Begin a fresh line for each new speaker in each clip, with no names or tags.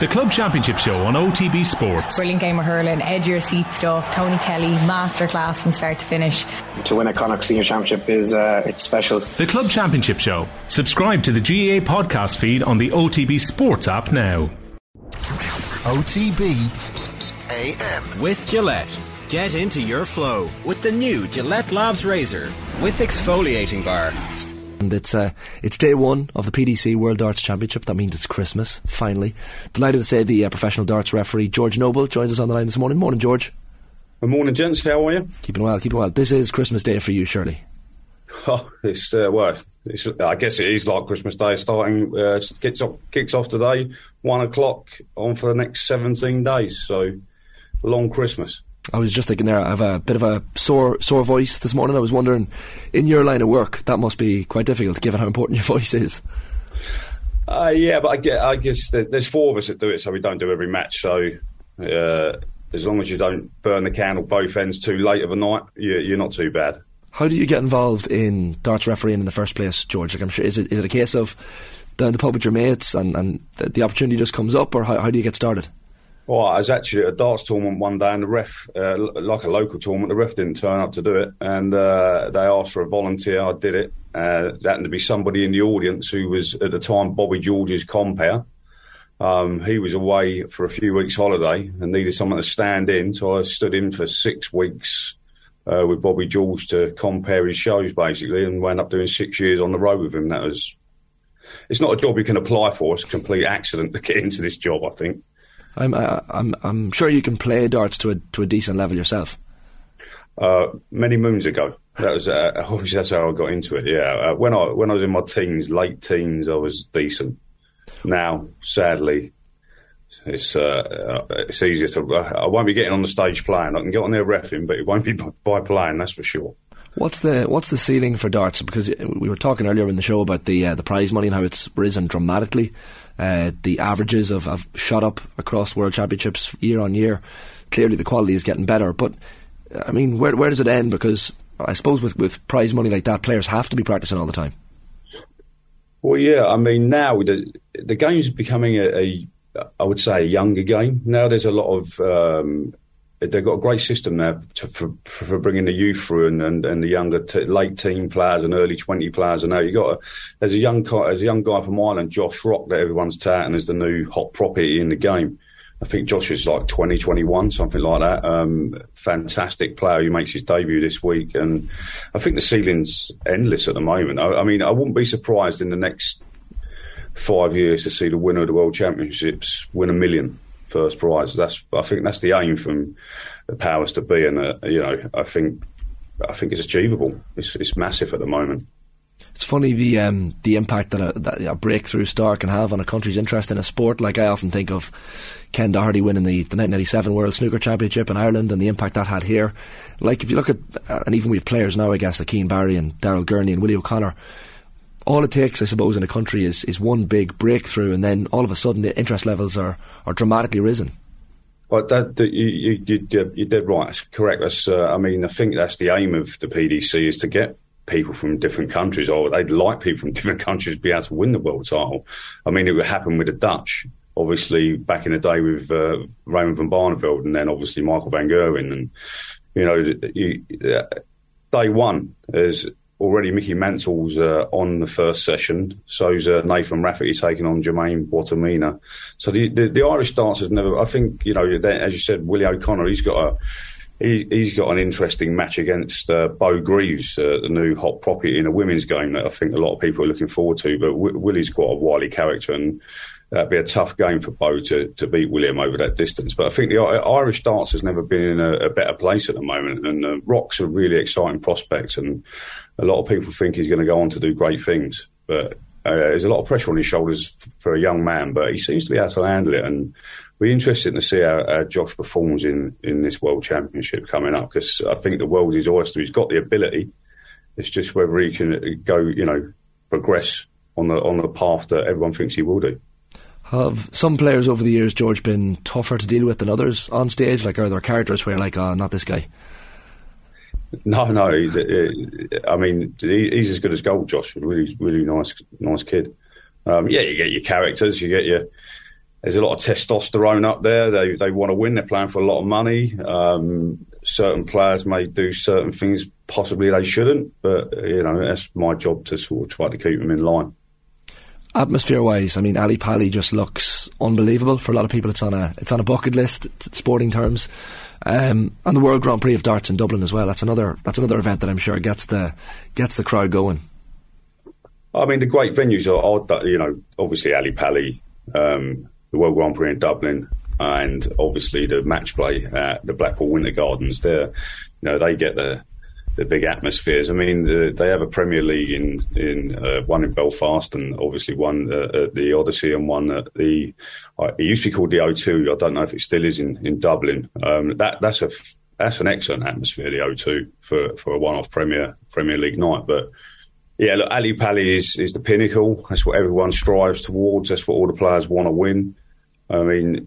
The Club Championship Show on OTB Sports.
Brilliant game of hurling, edge your seat stuff. Tony Kelly, masterclass from start to finish.
To win a Connacht Senior Championship is uh, it's special.
The Club Championship Show. Subscribe to the GAA podcast feed on the OTB Sports app now.
OTB AM.
With Gillette. Get into your flow with the new Gillette Labs Razor with exfoliating bar.
And it's uh, it's day one of the PDC World Darts Championship. That means it's Christmas, finally. Delighted to say the uh, professional darts referee, George Noble, joins us on the line this morning. Morning, George.
Good morning, gents. How are you?
Keeping well, keeping well. This is Christmas Day for you, surely.
Oh, it's uh, well, it's, I guess it is like Christmas Day. Starting uh, kicks off kicks off today, one o'clock on for the next seventeen days. So long Christmas.
I was just thinking there. I have a bit of a sore sore voice this morning. I was wondering, in your line of work, that must be quite difficult, given how important your voice is.
Uh, yeah, but I, get, I guess there's four of us that do it, so we don't do every match. So uh, as long as you don't burn the candle both ends too late of a night, you're, you're not too bad.
How do you get involved in darts refereeing in the first place, George? Like I'm sure, is it is it a case of down the pub with your mates and, and the, the opportunity just comes up, or how, how do you get started?
Well, I was actually at a darts tournament one day, and the ref, uh, like a local tournament, the ref didn't turn up to do it, and uh, they asked for a volunteer. I did it. Uh, there happened to be somebody in the audience who was at the time Bobby George's compere. Um, he was away for a few weeks' holiday and needed someone to stand in, so I stood in for six weeks uh, with Bobby George to compare his shows, basically, and wound up doing six years on the road with him. That was. It's not a job you can apply for. It's a complete accident to get into this job, I think.
I'm uh, I'm I'm sure you can play darts to a to a decent level yourself.
Uh, many moons ago, that was uh, obviously that's how I got into it. Yeah, uh, when I when I was in my teens, late teens, I was decent. Now, sadly, it's uh, it's easier to. I won't be getting on the stage playing. I can get on there refing, but it won't be by playing. That's for sure.
What's the what's the ceiling for darts? Because we were talking earlier in the show about the uh, the prize money and how it's risen dramatically. Uh, the averages have, have shot up across world championships year on year. Clearly, the quality is getting better. But I mean, where where does it end? Because I suppose with with prize money like that, players have to be practicing all the time.
Well, yeah. I mean, now the the game's becoming a, a I would say a younger game. Now there's a lot of um, they've got a great system there to, for, for bringing the youth through and, and, and the younger t- late teen players and early 20 players. And now you got a, there's a young there's a young guy from Ireland, Josh Rock, that everyone's touting as the new hot property in the game. I think Josh is like 20, 21, something like that. Um, fantastic player who makes his debut this week. And I think the ceiling's endless at the moment. I, I mean, I wouldn't be surprised in the next five years to see the winner of the World Championships win a million first prize. That's I think that's the aim from the powers to be, and uh, you know I think I think it's achievable. It's, it's massive at the moment.
It's funny the um, the impact that a, that a, breakthrough star can have on a country's interest in a sport. Like I often think of Ken Doherty winning the, the 1987 World Snooker Championship in Ireland and the impact that had here. Like if you look at, uh, and even we have players now, I guess, like Keane Barry and Daryl Gurney and Willie O'Connor all it takes, I suppose, in a country is, is one big breakthrough, and then all of a sudden the interest levels are, are dramatically risen.
Well, that, that you, you, you, you did right. That's correct. That's, uh, I mean, I think that's the aim of the PDC is to get people from different countries, or they'd like people from different countries to be able to win the world title. I mean, it would happen with the Dutch, obviously, back in the day with uh, Raymond van Barneveld, and then obviously Michael van Gerwen. And, you know, you, uh, day one already Mickey Mansell's uh, on the first session. So's uh, Nathan Rafferty taking on Jermaine Wattimena. So the, the, the Irish dancers never. I think you know, as you said, Willie O'Connor. He's got a he, has got an interesting match against uh, Beau Greaves, uh, the new hot property in a women's game that I think a lot of people are looking forward to. But w- Willie's quite a wily character, and that'd be a tough game for Beau to, to beat William over that distance. But I think the Irish dance has never been in a, a better place at the moment, and uh, Rock's a really exciting prospect, and a lot of people think he's going to go on to do great things. But uh, there's a lot of pressure on his shoulders for a young man, but he seems to be able to handle it. And we're interested to see how, how Josh performs in, in this World Championship coming up because I think the world's his oyster. He's got the ability. It's just whether he can go, you know, progress on the on the path that everyone thinks he will do.
Have some players over the years, George, been tougher to deal with than others on stage? Like, are there characters where, like, oh, not this guy?
No, no. I mean, he's as good as gold, Josh. Really, really nice, nice kid. Um, yeah, you get your characters, you get your there's a lot of testosterone up there. They they want to win. They're playing for a lot of money. Um, certain players may do certain things possibly they shouldn't, but you know that's my job to sort of try to keep them in line.
Atmosphere wise, I mean, Ally Pally just looks unbelievable. For a lot of people, it's on a it's on a bucket list, sporting terms. Um, and the World Grand Prix of Darts in Dublin as well. That's another that's another event that I'm sure gets the gets the crowd going.
I mean, the great venues are, are you know, obviously Ally Pally, um, the World Grand Prix in Dublin, and obviously the match play at the Blackpool Winter Gardens. There, you know, they get the the big atmospheres. I mean, uh, they have a Premier League in in uh, one in Belfast and obviously one uh, at the Odyssey and one at the. Uh, it used to be called the O2. I don't know if it still is in in Dublin. Um, that that's a that's an excellent atmosphere, the O2 for for a one-off Premier Premier League night, but yeah, look, Ally Pally is, is the pinnacle. That's what everyone strives towards. That's what all the players want to win. I mean,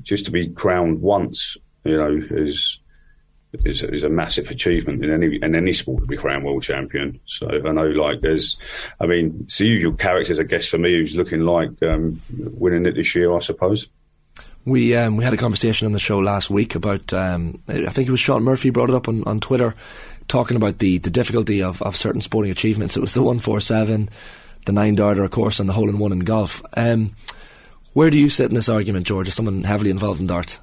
just to be crowned once, you know, is is, is a massive achievement in any in any sport to be crowned world champion. So I know, like, there's, I mean, so you, your character's I guess, for me who's looking like um, winning it this year, I suppose.
We um, we had a conversation on the show last week about um, I think it was Shaun Murphy brought it up on, on Twitter talking about the, the difficulty of, of certain sporting achievements. It was the 147, the nine darter, of course, and the hole in one in golf. Um, where do you sit in this argument, George, as someone heavily involved in darts?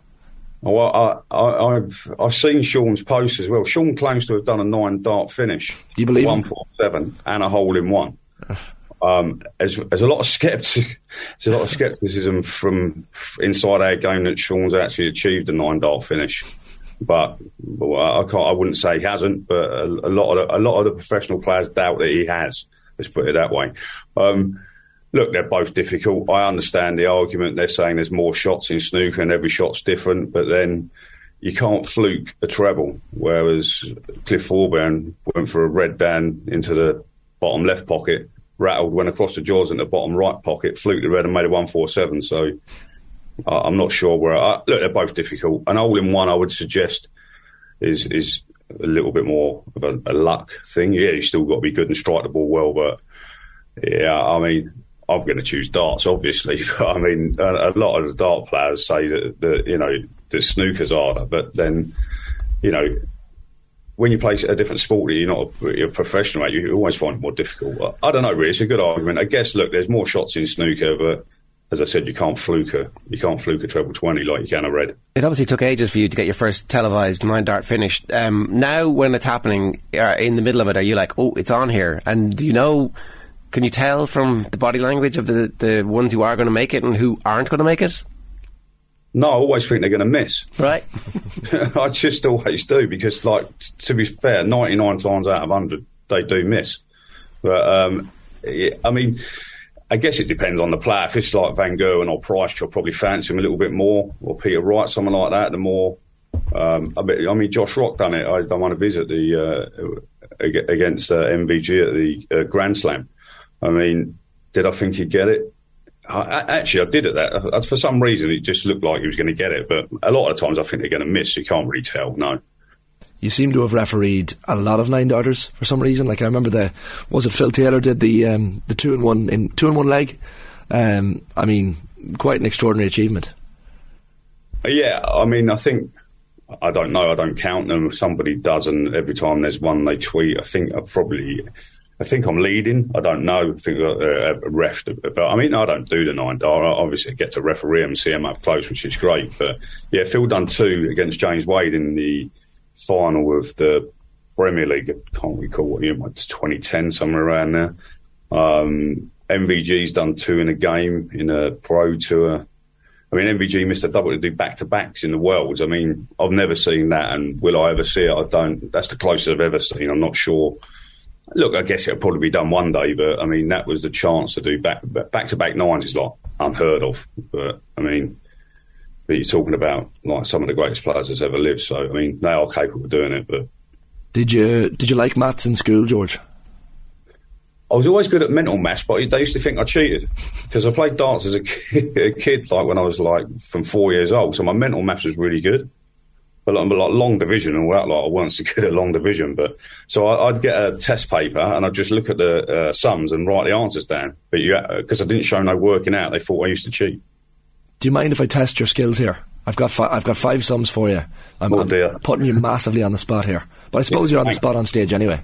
Well, I, have I've seen Shaun's post as well. Shaun claims to have done a nine dart finish.
Do you believe
one four seven and a hole in one? Um, there's, there's, a lot of skeptic, there's a lot of skepticism from inside our game that Shaun's actually achieved a nine dart finish but I can't. I wouldn't say he hasn't, but a, a, lot of the, a lot of the professional players doubt that he has. Let's put it that way. Um, look, they're both difficult. I understand the argument. They're saying there's more shots in snooker and every shot's different, but then you can't fluke a treble. Whereas Cliff Thorburn went for a red band into the bottom left pocket, rattled, went across the jaws in the bottom right pocket, fluked the red and made a 147. So I'm not sure where. I, look, they're both difficult. An all in one, I would suggest, is is a little bit more of a, a luck thing. Yeah, you still got to be good and strike the ball well, but yeah, I mean, I'm going to choose darts, obviously. But I mean, a, a, lot of the dart players say that, that you know the snooker's harder, but then you know when you play a different sport, you're not a, you're a professional, you always find it more difficult. I don't know, really. It's a good argument. I guess. Look, there's more shots in snooker, but as I said, you can't fluke a you can't fluke a treble twenty like you can a red.
It obviously took ages for you to get your first televised nine dart finish. Um, now, when it's happening uh, in the middle of it, are you like, oh, it's on here? And you know? Can you tell from the body language of the the ones who are going to make it and who aren't going to make it?
No, I always think they're going to miss.
Right.
I just always do because, like, to be fair, ninety nine times out of hundred they do miss. But um, I mean I guess it depends on the player. If it's like Van Gerwen or Price, you'll probably fancy him a little bit more, or Peter Wright, someone like that. The more, um, I, mean, Josh Rock done it. I, I want to visit the uh, against uh, MVG at the uh, Grand Slam. I mean, did I think he'd get it? I, actually, I did at that. For some reason, it just looked like he was going to get it. But a lot of times, I think they're going to miss. You can't really tell. No
you seem to have refereed a lot of nine darters for some reason. Like I remember the was it Phil Taylor did the um, the two in one in two in one leg. Um, I mean, quite an extraordinary achievement.
Yeah, I mean, I think I don't know. I don't count them. If somebody does, and every time there's one they tweet, I think I probably. I think I'm leading. I don't know. I think a, a ref, but I mean, I don't do the nine I Obviously, get to referee and see them up close, which is great. But yeah, Phil done two against James Wade in the final of the Premier League. I can't recall what year, it's 2010, somewhere around there. Um, MVG's done two in a game in a pro tour. I mean, MVG missed a double to do back to backs in the worlds. I mean, I've never seen that, and will I ever see it? I don't. That's the closest I've ever seen. I'm not sure. Look, I guess it'll probably be done one day, but I mean, that was the chance to do back back to back nines is like unheard of. But I mean, but you're talking about like some of the greatest players that's ever lived. So I mean, they are capable of doing it. But
did you did you like maths in school, George?
I was always good at mental maths, but they used to think I cheated because I played darts as a kid, a kid, like when I was like from four years old. So my mental maths was really good. But like, like long division and all that, like I wasn't so good at long division. But so I, would get a test paper and I'd just look at the uh, sums and write the answers down. But you because I didn't show no working out, they thought I used to cheat.
Do you mind if I test your skills here? I've got fi- I've got five sums for you. I'm,
Oh,
I'm putting you massively on the spot here, but I suppose
Yeah,
you're on the spot on stage anyway.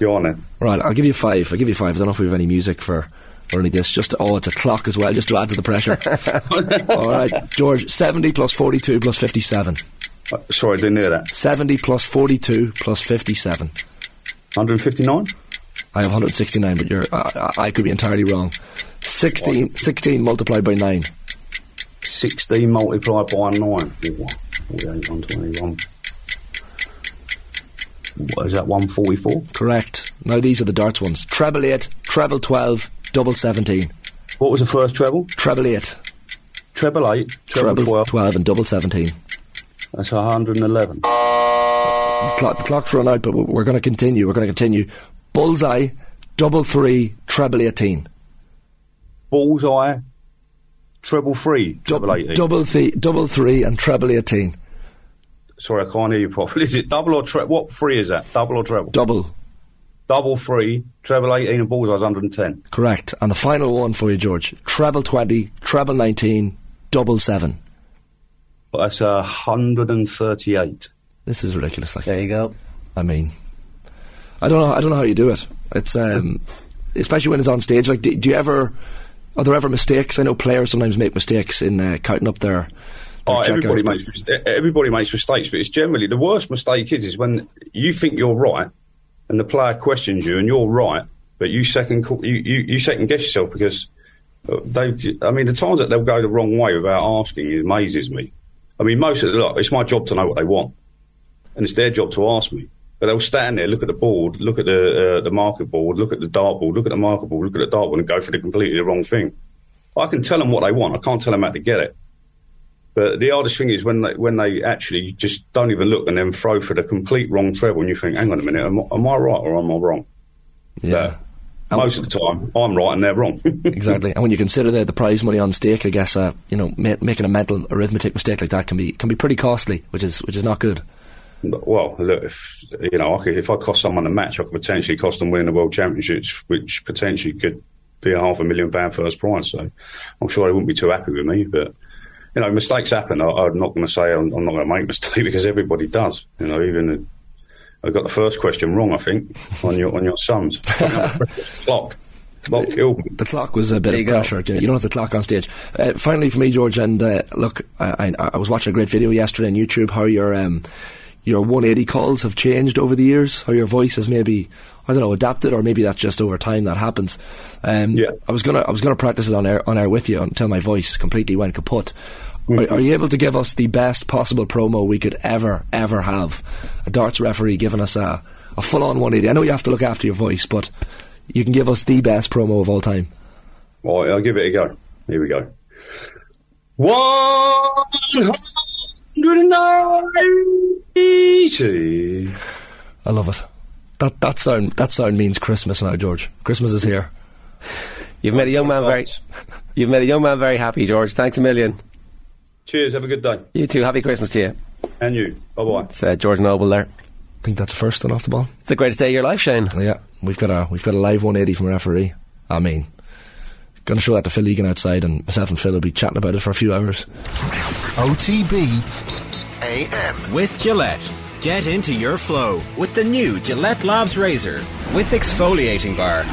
You're on it.
Right, I'll give you five. I'll give you five. I don't know if we have any music for or any this. Just oh, it's a clock as well, just to add to the pressure. All right, George. Seventy plus forty-two plus fifty-seven.
Uh, sorry, I didn't hear that.
Seventy plus forty-two plus fifty-seven.
159?
I have 169, but you're, I, I could be entirely wrong. 16, 16 multiplied by 9.
16 multiplied by 9. Oh, 48, 121. What is that, 144?
Correct. Now these are the darts ones. Treble 8, treble 12, double 17.
What was the first treble?
Treble 8,
Treble 8, treble,
treble
12.
12, and double 17.
That's 111.
The, clock, the clock's run out, but we're- going to continue. We're going to continue. Bullseye, double three, treble 18.
Bullseye, treble 3, treble 18.
Double, th- double 3 and treble 18.
Sorry, I can't hear you properly. Is it double or treble? What 3 is that? Double or treble?
Double.
Double three, treble 18 and bullseye's 110.
Correct. And the final one for you, George. Treble 20, treble 19, double 7.
But that's 138.
This is ridiculous. Like,
There you go.
I mean, I don't know. I don't know how you do it. It's um, especially when it's on stage. Like, do, do you ever? Are there ever mistakes? I know players sometimes make mistakes in uh, counting up their. their
Oh, everybody makes everybody makes mistakes, but it's generally the worst mistake is is when you think you're right and the player questions you and you're right, but you second you, you, you second guess yourself because uh, they. I mean, the times that they'll go the wrong way without asking it amazes me. I mean, most of the lot, it's my job to know what they want, and it's their job to ask me. But they'll stand there, look at the board, look at the uh, the market board, look at the dart board, look at the market board, look at the dart board, and go for the completely wrong thing. I can tell them what they want. I can't tell them how to get it. But the hardest thing is when they when they actually just don't even look and then throw for the complete wrong treble, and you think, "Hang on a minute, am, I- am I right or am I wrong?"
Yeah.
But most of the time, I'm right and they're wrong.
Exactly, and when you consider the, the prize money on stake, I guess uh, you know ma- making a mental arithmetic mistake like that can be can be pretty costly, which is which is not good.
well, look, if you know, I could, if I cost someone a match, I could potentially cost them winning the world championships, which potentially could be a half a million pound first prize. So I'm sure they wouldn't be too happy with me, but. You know, mistakes happen. I, I'm not going to say I'm, I'm not going to make a mistake because everybody does. You know, even I got the first question wrong. I think on your on your sums. clock, clock killed me.
The clock was a bit
There
of
you go.
pressure. You, you don't have the clock on stage. Uh, finally, for me, George, and uh, look, I, I, I was watching a great video yesterday on YouTube. How your um, your 180 calls have changed over the years. How your voice has maybe I don't know adapted, or maybe that's just over time that happens. Um,
Yeah.
I was gonna I was gonna practice it on air on air with you until my voice completely went kaput. Are, are you able to give us the best possible promo we could ever ever have? A darts referee giving us a a full on 180. I know you have to look after your voice, but you can give us the best promo of all time.
All right, I'll give it a go. Here we go. One hundred eighty.
I love it. That that sound that sound means Christmas now, George. Christmas is here.
You've made a young man very. You've made a young man very happy, George. Thanks a million.
Cheers. Have a good day.
You too. Happy Christmas to you.
And you. Bye bye.
It's uh, George Noble there.
I think that's the first one off the ball.
It's the greatest day of your life, Shane.
Yeah, we've got a we've got a live 180 from a referee. I mean, gonna show that to Phil Egan outside, and myself and Phil will be chatting about it for a few hours.
OTB AM.
With Gillette. Get into your flow with the new Gillette Labs Razor with exfoliating bar.